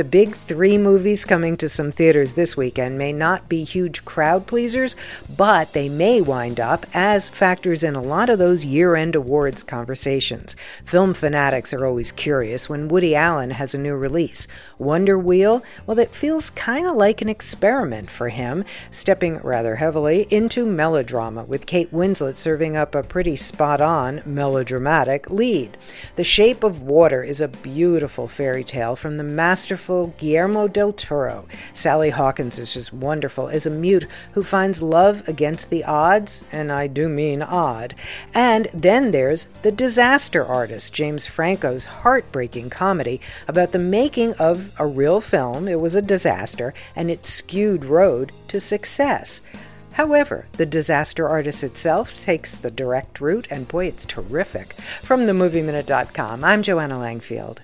The big three movies coming to some theaters this weekend may not be huge crowd pleasers, but they may wind up as factors in a lot of those year end awards conversations. Film fanatics are always curious when Woody Allen has a new release. Wonder Wheel, well, it feels kind of like an experiment for him, stepping rather heavily into melodrama, with Kate Winslet serving up a pretty spot on melodramatic lead. The Shape of Water is a beautiful fairy tale from the masterful Guillermo del Toro. Sally Hawkins is just wonderful as a mute who finds love against the odds, and I do mean odd. And then there's The Disaster Artist, James Franco's heartbreaking comedy about the making of a real film. It was a disaster, and it skewed road to success. However, the disaster artist itself takes the direct route, and boy, it's terrific. From themovieminute.com, I'm Joanna Langfield.